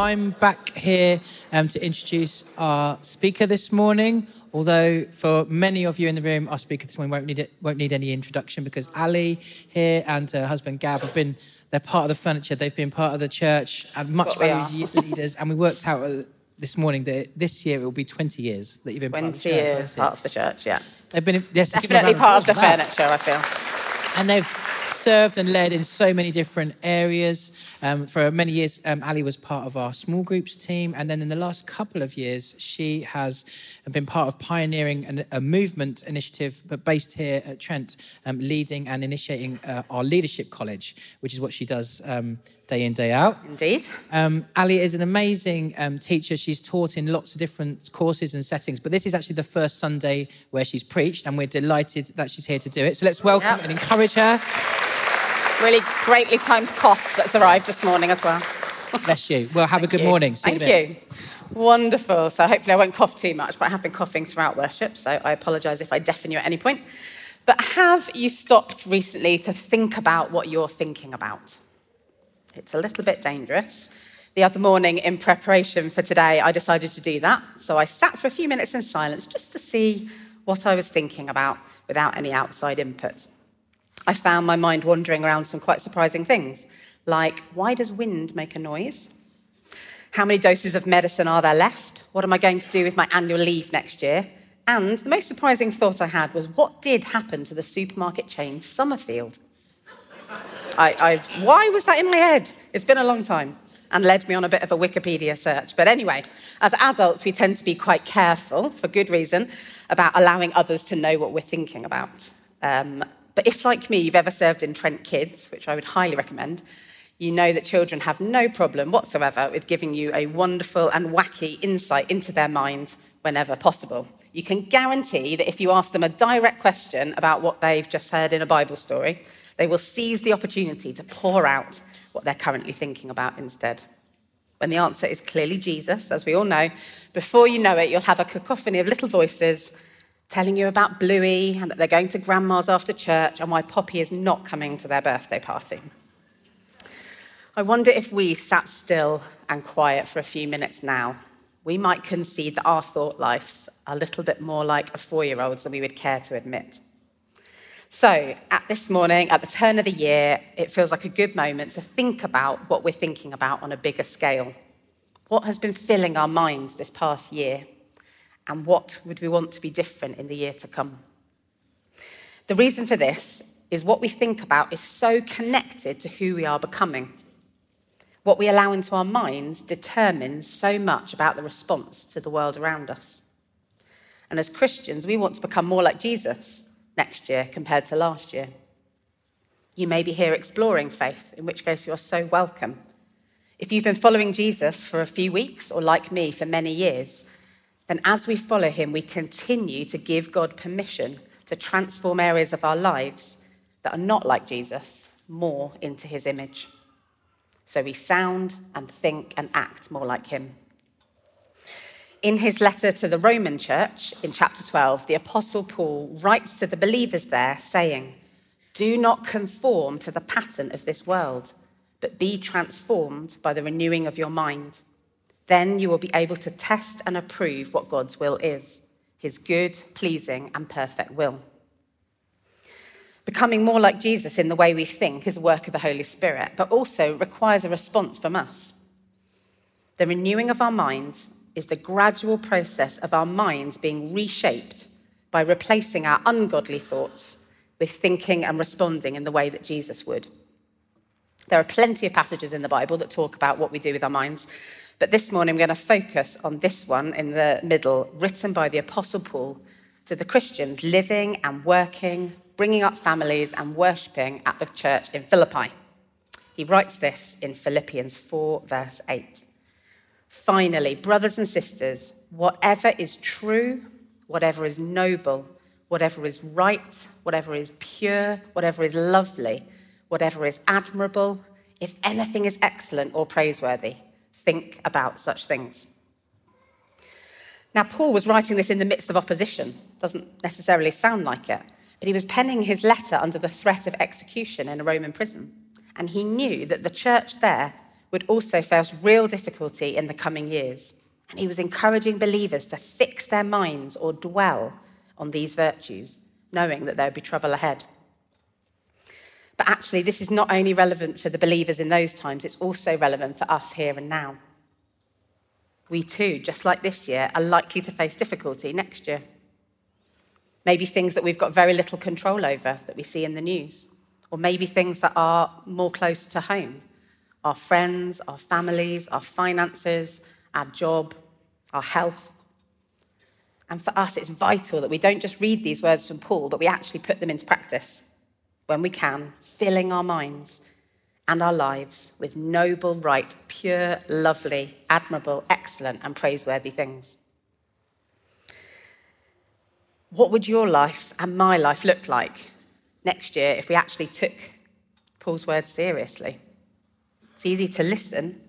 I'm back here um, to introduce our speaker this morning. Although for many of you in the room, our speaker this morning won't need it, won't need any introduction because Ali here and her husband Gab have been they're part of the furniture. They've been part of the church and much valued leaders. And we worked out uh, this morning that this year it will be 20 years that you've been 20 part of the church. years part of the church, yeah. They've been yes, Definitely part of the furniture, I feel. And they've served and led in so many different areas. Um, for many years, um, Ali was part of our small groups team. And then in the last couple of years, she has been part of pioneering an, a movement initiative, but based here at Trent, um, leading and initiating uh, our leadership college, which is what she does um, day in, day out. Indeed. Um, Ali is an amazing um, teacher. She's taught in lots of different courses and settings, but this is actually the first Sunday where she's preached, and we're delighted that she's here to do it. So let's welcome yep. and encourage her. Really greatly timed cough that's arrived this morning as well. Bless you. Well, have Thank a good you. morning. See Thank you. you. Wonderful. So hopefully I won't cough too much, but I have been coughing throughout worship, so I apologise if I deafen you at any point. But have you stopped recently to think about what you're thinking about? It's a little bit dangerous. The other morning, in preparation for today, I decided to do that. So I sat for a few minutes in silence just to see what I was thinking about without any outside input. I found my mind wandering around some quite surprising things, like why does wind make a noise? How many doses of medicine are there left? What am I going to do with my annual leave next year? And the most surprising thought I had was what did happen to the supermarket chain Somerfield? I, I, why was that in my head? It's been a long time and led me on a bit of a Wikipedia search. But anyway, as adults, we tend to be quite careful, for good reason, about allowing others to know what we're thinking about. Um, but if, like me, you've ever served in Trent Kids, which I would highly recommend, you know that children have no problem whatsoever with giving you a wonderful and wacky insight into their mind whenever possible. You can guarantee that if you ask them a direct question about what they've just heard in a Bible story, they will seize the opportunity to pour out what they're currently thinking about instead. When the answer is clearly Jesus, as we all know, before you know it, you'll have a cacophony of little voices telling you about Bluey and that they're going to grandma's after church and why Poppy is not coming to their birthday party. I wonder if we sat still and quiet for a few minutes now, we might concede that our thought lives are a little bit more like a four year old's than we would care to admit. So, at this morning, at the turn of the year, it feels like a good moment to think about what we're thinking about on a bigger scale. What has been filling our minds this past year? And what would we want to be different in the year to come? The reason for this is what we think about is so connected to who we are becoming. What we allow into our minds determines so much about the response to the world around us. And as Christians, we want to become more like Jesus next year compared to last year. You may be here exploring faith, in which case you're so welcome. If you've been following Jesus for a few weeks, or like me, for many years, then as we follow him, we continue to give God permission to transform areas of our lives that are not like Jesus more into his image. So we sound and think and act more like him. In his letter to the Roman church in chapter 12, the Apostle Paul writes to the believers there, saying, Do not conform to the pattern of this world, but be transformed by the renewing of your mind. Then you will be able to test and approve what God's will is, his good, pleasing, and perfect will. Becoming more like Jesus in the way we think is a work of the Holy Spirit, but also requires a response from us. The renewing of our minds is the gradual process of our minds being reshaped by replacing our ungodly thoughts with thinking and responding in the way that Jesus would. There are plenty of passages in the Bible that talk about what we do with our minds, but this morning we're going to focus on this one in the middle, written by the Apostle Paul to the Christians living and working, bringing up families, and worshipping at the church in Philippi. He writes this in Philippians 4, verse 8. Finally, brothers and sisters, whatever is true, whatever is noble, whatever is right, whatever is pure, whatever is lovely, whatever is admirable, if anything is excellent or praiseworthy, think about such things. Now, Paul was writing this in the midst of opposition. Doesn't necessarily sound like it, but he was penning his letter under the threat of execution in a Roman prison. And he knew that the church there would also face real difficulty in the coming years. And he was encouraging believers to fix their minds or dwell on these virtues, knowing that there would be trouble ahead. But actually, this is not only relevant for the believers in those times, it's also relevant for us here and now. We too, just like this year, are likely to face difficulty next year. Maybe things that we've got very little control over that we see in the news, or maybe things that are more close to home our friends, our families, our finances, our job, our health. And for us, it's vital that we don't just read these words from Paul, but we actually put them into practice when we can, filling our minds and our lives with noble, right, pure, lovely, admirable, excellent, and praiseworthy things. What would your life and my life look like next year if we actually took Paul's words seriously? It's easy to listen,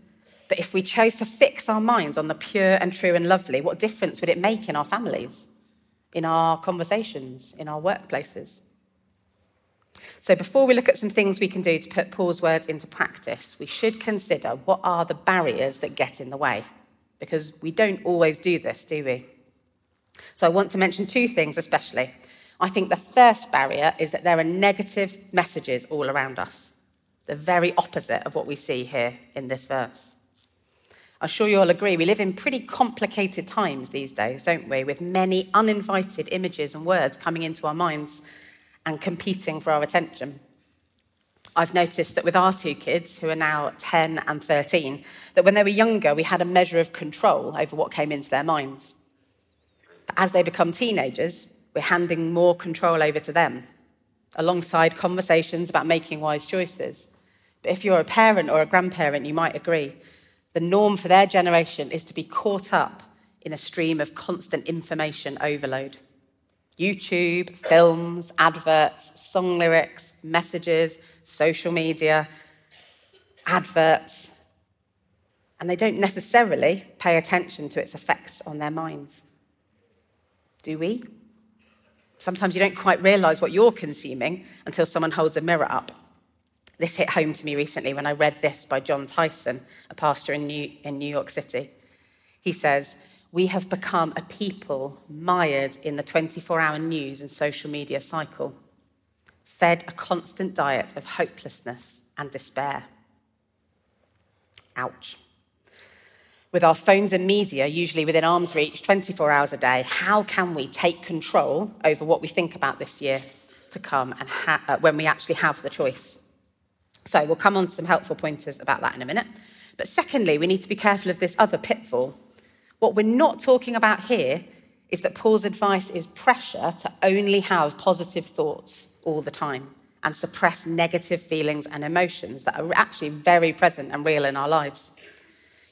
but if we chose to fix our minds on the pure and true and lovely, what difference would it make in our families, in our conversations, in our workplaces? So, before we look at some things we can do to put Paul's words into practice, we should consider what are the barriers that get in the way, because we don't always do this, do we? So, I want to mention two things especially. I think the first barrier is that there are negative messages all around us the very opposite of what we see here in this verse. I'm sure you all agree, we live in pretty complicated times these days, don't we? With many uninvited images and words coming into our minds and competing for our attention. I've noticed that with our two kids, who are now 10 and 13, that when they were younger, we had a measure of control over what came into their minds. But as they become teenagers, we're handing more control over to them, alongside conversations about making wise choices. But if you're a parent or a grandparent, you might agree. The norm for their generation is to be caught up in a stream of constant information overload. YouTube, films, adverts, song lyrics, messages, social media, adverts. And they don't necessarily pay attention to its effects on their minds. Do we? Sometimes you don't quite realize what you're consuming until someone holds a mirror up this hit home to me recently when I read this by Jon Tyson, a pastor in New, in New York City. He says, We have become a people mired in the 24 hour news and social media cycle, fed a constant diet of hopelessness and despair. Ouch. With our phones and media usually within arm's reach 24 hours a day, how can we take control over what we think about this year to come and ha- uh, when we actually have the choice? So we'll come on to some helpful pointers about that in a minute. But secondly, we need to be careful of this other pitfall. What we're not talking about here is that Paul's advice is pressure to only have positive thoughts all the time and suppress negative feelings and emotions that are actually very present and real in our lives.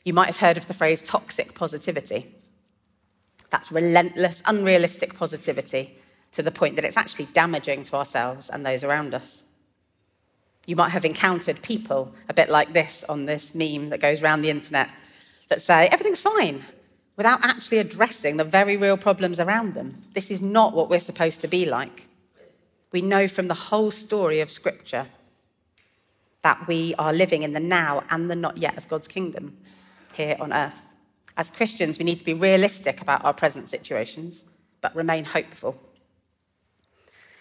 You might have heard of the phrase toxic positivity. That's relentless, unrealistic positivity to the point that it's actually damaging to ourselves and those around us. You might have encountered people a bit like this on this meme that goes around the internet that say, everything's fine, without actually addressing the very real problems around them. This is not what we're supposed to be like. We know from the whole story of Scripture that we are living in the now and the not yet of God's kingdom here on earth. As Christians, we need to be realistic about our present situations, but remain hopeful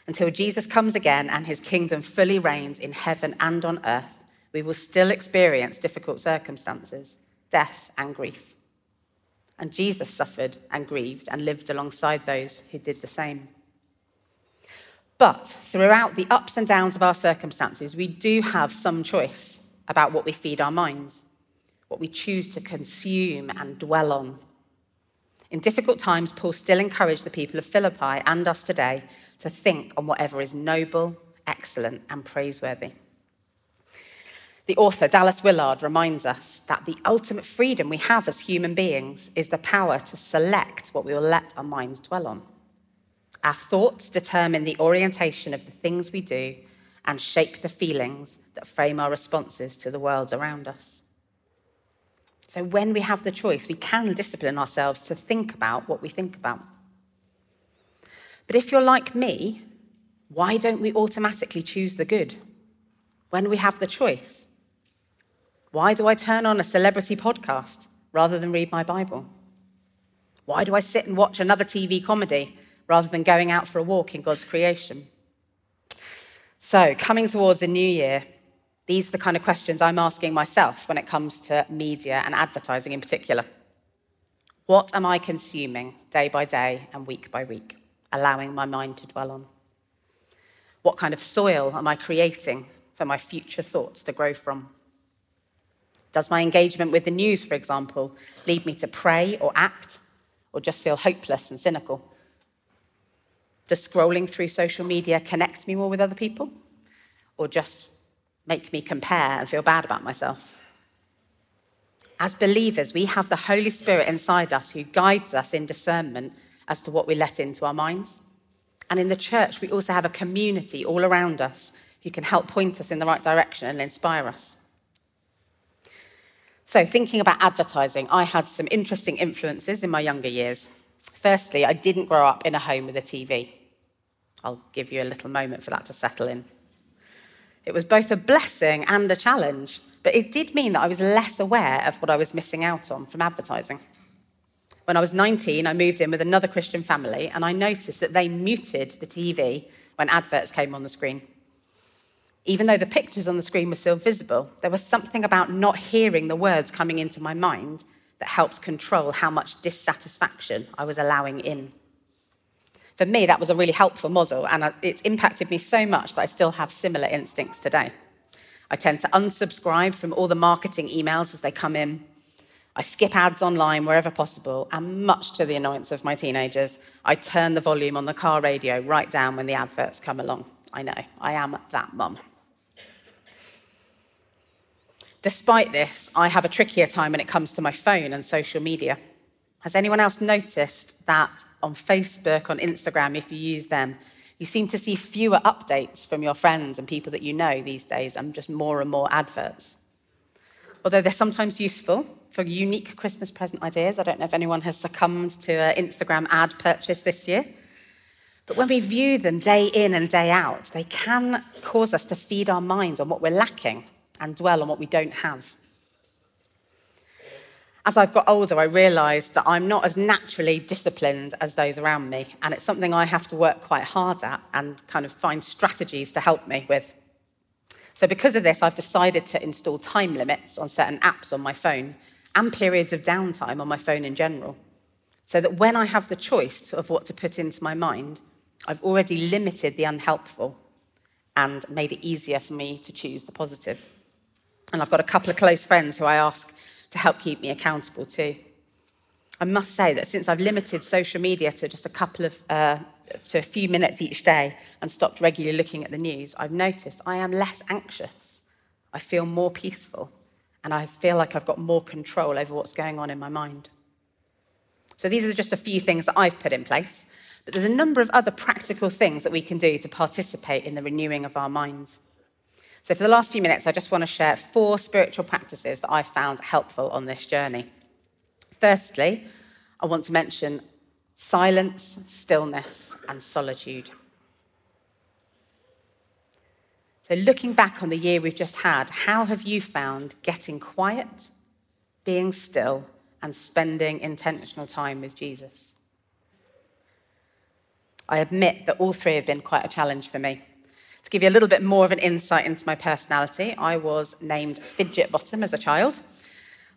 until Jesus comes again and his kingdom fully reigns in heaven and on earth, we will still experience difficult circumstances, death, and grief. And Jesus suffered and grieved and lived alongside those who did the same. But throughout the ups and downs of our circumstances, we do have some choice about what we feed our minds, what we choose to consume and dwell on. In difficult times, Paul still encouraged the people of Philippi and us today to think on whatever is noble, excellent, and praiseworthy. The author Dallas Willard reminds us that the ultimate freedom we have as human beings is the power to select what we will let our minds dwell on. Our thoughts determine the orientation of the things we do and shape the feelings that frame our responses to the world around us. So, when we have the choice, we can discipline ourselves to think about what we think about. But if you're like me, why don't we automatically choose the good when we have the choice? Why do I turn on a celebrity podcast rather than read my Bible? Why do I sit and watch another TV comedy rather than going out for a walk in God's creation? So, coming towards a new year, these are the kind of questions I'm asking myself when it comes to media and advertising in particular. What am I consuming day by day and week by week, allowing my mind to dwell on? What kind of soil am I creating for my future thoughts to grow from? Does my engagement with the news, for example, lead me to pray or act, or just feel hopeless and cynical? Does scrolling through social media connect me more with other people, or just make me compare and feel bad about myself? As believers, we have the Holy Spirit inside us who guides us in discernment as to what we let into our minds. And in the church, we also have a community all around us who can help point us in the right direction and inspire us. So, thinking about advertising, I had some interesting influences in my younger years. Firstly, I didn't grow up in a home with a TV. I'll give you a little moment for that to settle in. It was both a blessing and a challenge, but it did mean that I was less aware of what I was missing out on from advertising. When I was 19, I moved in with another Christian family, and I noticed that they muted the TV when adverts came on the screen. Even though the pictures on the screen were still visible, there was something about not hearing the words coming into my mind that helped control how much dissatisfaction I was allowing in. For me, that was a really helpful model, and it's impacted me so much that I still have similar instincts today. I tend to unsubscribe from all the marketing emails as they come in. I skip ads online wherever possible, and much to the annoyance of my teenagers, I turn the volume on the car radio right down when the adverts come along. I know, I am that mum. Despite this, I have a trickier time when it comes to my phone and social media. Has anyone else noticed that on Facebook, on Instagram, if you use them, you seem to see fewer updates from your friends and people that you know these days and just more and more adverts? Although they're sometimes useful, for unique Christmas present ideas. I don't know if anyone has succumbed to an Instagram ad purchase this year. But when we view them day in and day out, they can cause us to feed our minds on what we're lacking and dwell on what we don't have. As I've got older, I realised that I'm not as naturally disciplined as those around me, and it's something I have to work quite hard at and kind of find strategies to help me with. So, because of this, I've decided to install time limits on certain apps on my phone and periods of downtime on my phone in general. So that when I have the choice of what to put into my mind, I've already limited the unhelpful and made it easier for me to choose the positive. And I've got a couple of close friends who I ask to help keep me accountable too. I must say that since I've limited social media to just a couple of, uh, to a few minutes each day and stopped regularly looking at the news, I've noticed I am less anxious. I feel more peaceful and I feel like I've got more control over what's going on in my mind. So these are just a few things that I've put in place, but there's a number of other practical things that we can do to participate in the renewing of our minds. So for the last few minutes, I just want to share four spiritual practices that I've found helpful on this journey. Firstly, I want to mention silence, stillness, and solitude. So, looking back on the year we've just had, how have you found getting quiet, being still, and spending intentional time with Jesus? I admit that all three have been quite a challenge for me. To give you a little bit more of an insight into my personality, I was named Fidget Bottom as a child.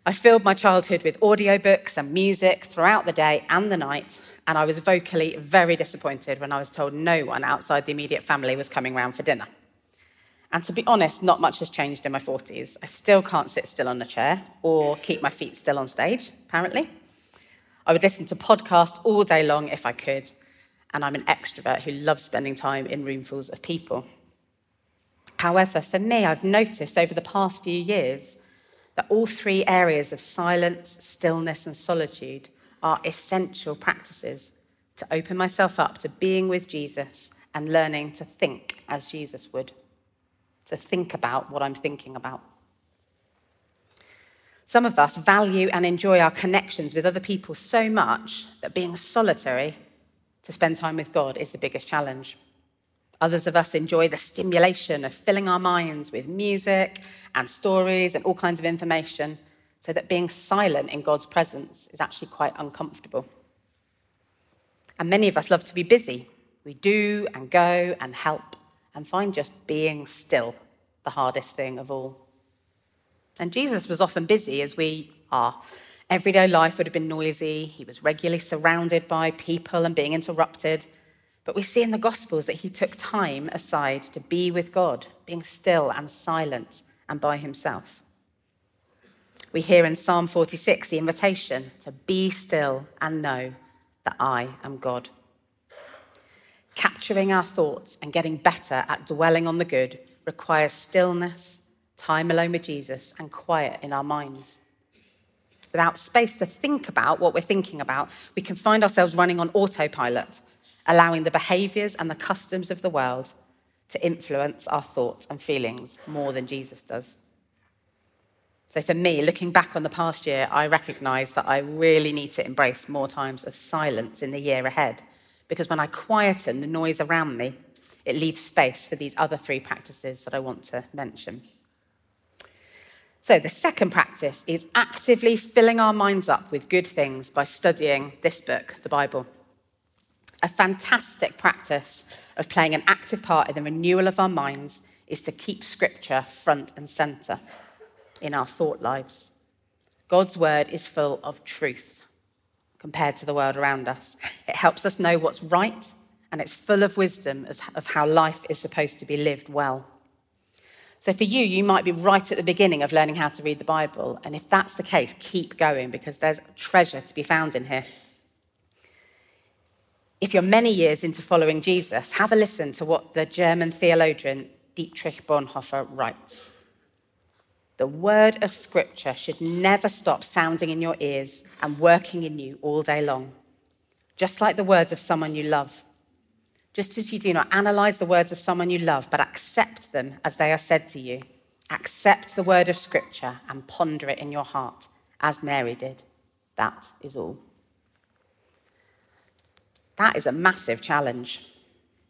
I filled my childhood with audiobooks and music throughout the day and the night, and I was vocally very disappointed when I was told no one outside the immediate family was coming round for dinner. And to be honest, not much has changed in my 40s. I still can't sit still on a chair or keep my feet still on stage, apparently. I would listen to podcasts all day long if I could, and I'm an extrovert who loves spending time in roomfuls of people. However, for me, I've noticed over the past few years that all three areas of silence, stillness, and solitude are essential practices to open myself up to being with Jesus and learning to think as Jesus would to think about what I'm thinking about. Some of us value and enjoy our connections with other people so much that being solitary to spend time with God is the biggest challenge. Others of us enjoy the stimulation of filling our minds with music and stories and all kinds of information, so that being silent in God's presence is actually quite uncomfortable. And many of us love to be busy. We do and go and help and find just being still the hardest thing of all. And Jesus was often busy as we are. Everyday life would have been noisy. He was regularly surrounded by people and being interrupted. But we see in the Gospels that he took time aside to be with God, being still and silent and by himself. We hear in Psalm 46 the invitation to be still and know that I am God. Capturing our thoughts and getting better at dwelling on the good requires stillness, time alone with Jesus, and quiet in our minds. Without space to think about what we're thinking about, we can find ourselves running on autopilot, allowing the behaviors and the customs of the world to influence our thoughts and feelings more than Jesus does. So, for me, looking back on the past year, I recognize that I really need to embrace more times of silence in the year ahead. Because when I quieten the noise around me, it leaves space for these other three practices that I want to mention. So, the second practice is actively filling our minds up with good things by studying this book, the Bible. A fantastic practice of playing an active part in the renewal of our minds is to keep Scripture front and centre in our thought lives. God's word is full of truth compared to the world around us. It helps us know what's right, and it's full of wisdom as, of how life is supposed to be lived well. So, for you, you might be right at the beginning of learning how to read the Bible. And if that's the case, keep going because there's treasure to be found in here. If you're many years into following Jesus, have a listen to what the German theologian Dietrich Bonhoeffer writes. The word of Scripture should never stop sounding in your ears and working in you all day long, just like the words of someone you love. Just as you do not analyze the words of someone you love, but accept them as they are said to you. Accept the word of Scripture and ponder it in your heart, as Mary did. That is all. That is a massive challenge.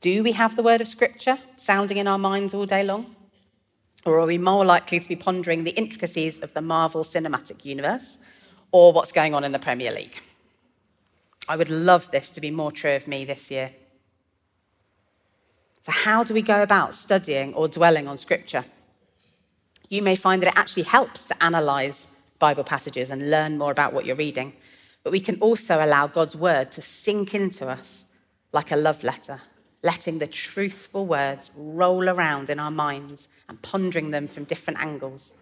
Do we have the word of Scripture sounding in our minds all day long? Or are we more likely to be pondering the intricacies of the Marvel Cinematic Universe or what's going on in the Premier League? I would love this to be more true of me this year. So, how do we go about studying or dwelling on Scripture? You may find that it actually helps to analyze Bible passages and learn more about what you're reading, but we can also allow God's word to sink into us like a love letter, letting the truthful words roll around in our minds and pondering them from different angles.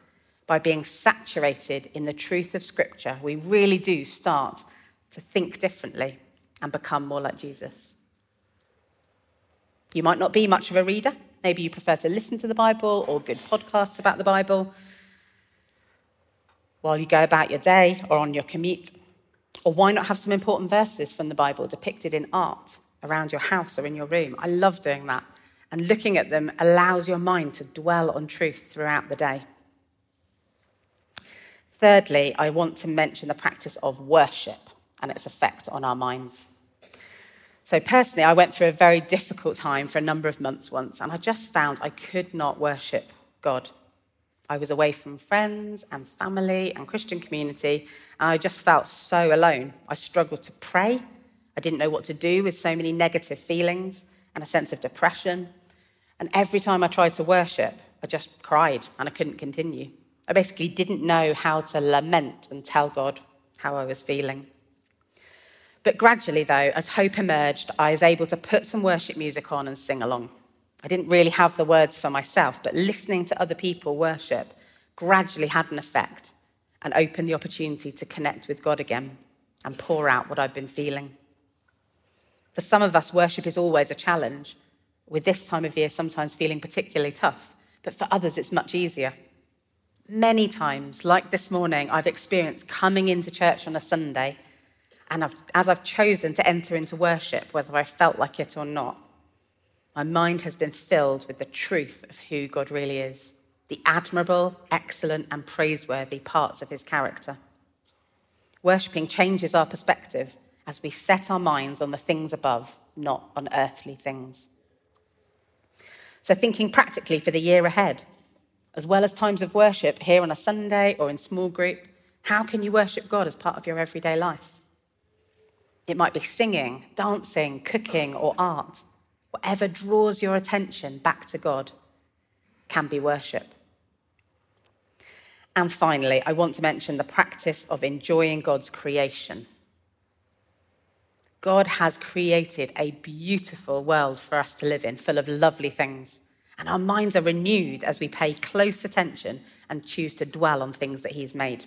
By being saturated in the truth of Scripture, we really do start to think differently and become more like Jesus. You might not be much of a reader. Maybe you prefer to listen to the Bible or good podcasts about the Bible while you go about your day or on your commute. Or why not have some important verses from the Bible depicted in art around your house or in your room? I love doing that. And looking at them allows your mind to dwell on truth throughout the day. Thirdly, I want to mention the practice of worship and its effect on our minds. So, personally, I went through a very difficult time for a number of months once, and I just found I could not worship God. I was away from friends and family and Christian community, and I just felt so alone. I struggled to pray. I didn't know what to do with so many negative feelings and a sense of depression. And every time I tried to worship, I just cried and I couldn't continue. I basically didn't know how to lament and tell God how I was feeling. But gradually, though, as hope emerged, I was able to put some worship music on and sing along. I didn't really have the words for myself, but listening to other people worship gradually had an effect and opened the opportunity to connect with God again and pour out what I've been feeling. For some of us, worship is always a challenge, with this time of year sometimes feeling particularly tough, but for others, it's much easier. Many times, like this morning, I've experienced coming into church on a Sunday and I've, as I've chosen to enter into worship, whether I felt like it or not, my mind has been filled with the truth of who God really is, the admirable, excellent, and praiseworthy parts of his character. Worshipping changes our perspective as we set our minds on the things above, not on earthly things. So, thinking practically for the year ahead, as well as times of worship here on a Sunday or in small group, how can you worship God as part of your everyday life? It might be singing, dancing, cooking, or art. Whatever draws your attention back to God can be worship. And finally, I want to mention the practice of enjoying God's creation. God has created a beautiful world for us to live in, full of lovely things. And our minds are renewed as we pay close attention and choose to dwell on things that He's made.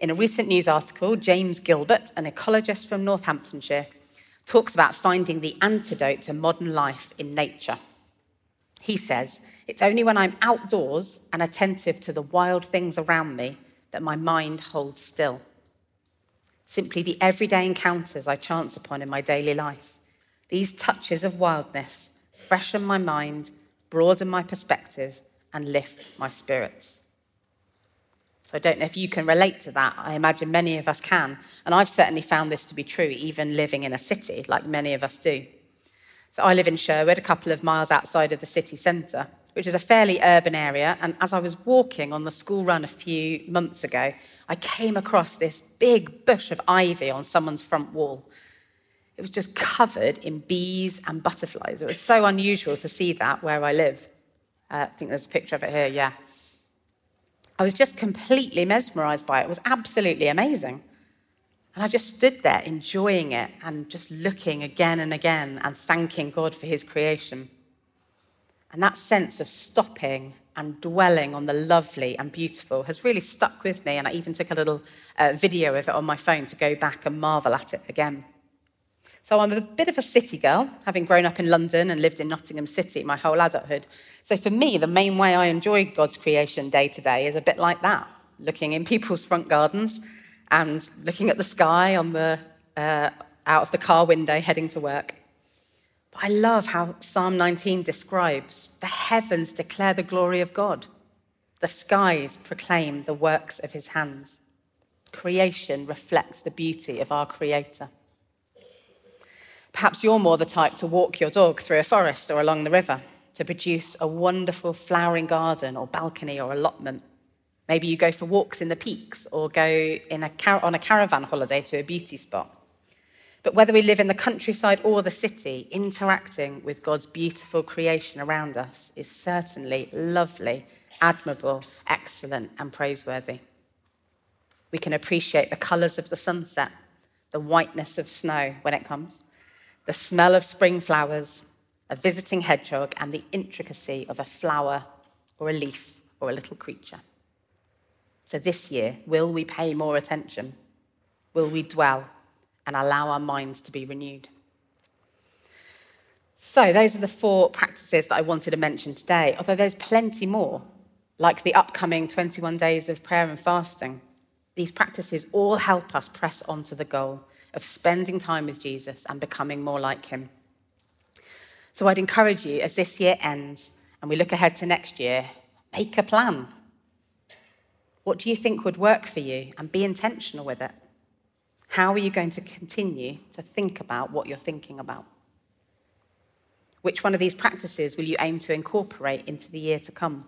In a recent news article, James Gilbert, an ecologist from Northamptonshire, talks about finding the antidote to modern life in nature. He says, It's only when I'm outdoors and attentive to the wild things around me that my mind holds still. Simply the everyday encounters I chance upon in my daily life. These touches of wildness freshen my mind broaden my perspective, and lift my spirits. So I don't know if you can relate to that. I imagine many of us can. And I've certainly found this to be true, even living in a city, like many of us do. So I live in Sherwood, a couple of miles outside of the city centre, which is a fairly urban area. And as I was walking on the school run a few months ago, I came across this big bush of ivy on someone's front wall. It was just covered in bees and butterflies. It was so unusual to see that where I live. Uh, I think there's a picture of it here, yeah. I was just completely mesmerized by it. It was absolutely amazing. And I just stood there enjoying it and just looking again and again and thanking God for his creation. And that sense of stopping and dwelling on the lovely and beautiful has really stuck with me. And I even took a little uh, video of it on my phone to go back and marvel at it again. So I'm a bit of a city girl, having grown up in London and lived in Nottingham City my whole adulthood. So for me, the main way I enjoy God's creation day to day is a bit like that looking in people's front gardens and looking at the sky on the, uh, out of the car window heading to work. But I love how Psalm 19 describes the heavens declare the glory of God, the skies proclaim the works of his hands. Creation reflects the beauty of our Creator. Perhaps you're more the type to walk your dog through a forest or along the river to produce a wonderful flowering garden or balcony or allotment. Maybe you go for walks in the peaks or go a car- on a caravan holiday to a beauty spot. But whether we live in the countryside or the city, interacting with God's beautiful creation around us is certainly lovely, admirable, excellent, and praiseworthy. We can appreciate the colours of the sunset, the whiteness of snow when it comes, the smell of spring flowers, a visiting hedgehog, and the intricacy of a flower or a leaf or a little creature. So this year, will we pay more attention? Will we dwell and allow our minds to be renewed? So, those are the four practices that I wanted to mention today, although there's plenty more, like the upcoming 21 days of prayer and fasting. These practices all help us press on to the goal of spending time with Jesus and becoming more like him. So I'd encourage you as this year ends and we look ahead to next year, make a plan. What do you think would work for you and be intentional with it? How are you going to continue to think about what you're thinking about? Which one of these practices will you aim to incorporate into the year to come?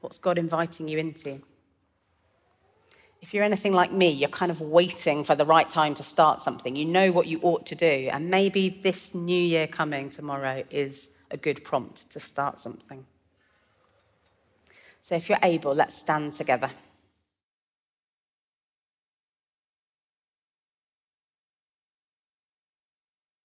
What's God inviting you into? If you're anything like me, you're kind of waiting for the right time to start something. You know what you ought to do. And maybe this new year coming tomorrow is a good prompt to start something. So if you're able, let's stand together.